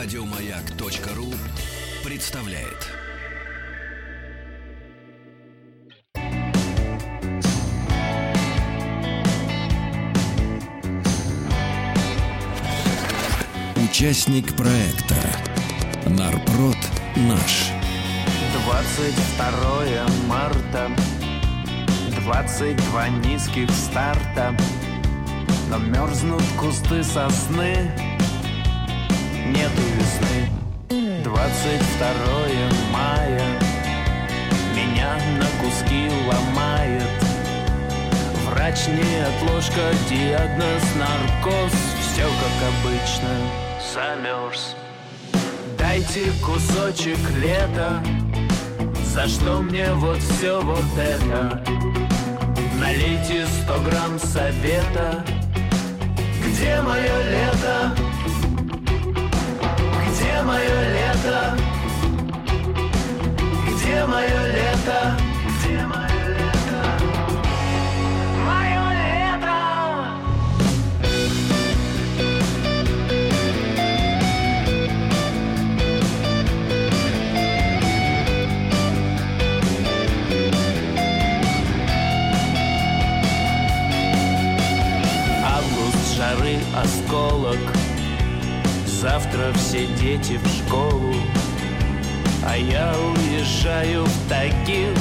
Радиомаяк.ру представляет. Участник проекта Нарпрод наш. 22 марта 22 низких старта Но мерзнут кусты сосны Нету весны. 22 мая Меня на куски ломает. Врач не отложка, диагноз наркоз. Все как обычно, замерз Дайте кусочек лета За что мне вот все вот это. Налейте сто грамм совета. Где мое лето? Лето? Где мое жары осколок. Завтра все дети в школу. А я уезжаю в Тагил.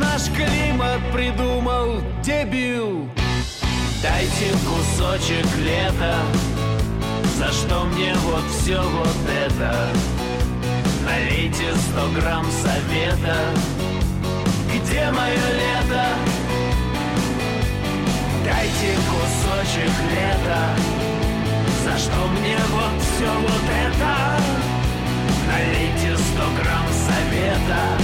Наш климат придумал дебил. Дайте кусочек лета За что мне вот все вот это. Налейте сто грамм совета. Где мое лето? Дайте кусочек лета За что мне вот все вот это. Налейте сто грамм совета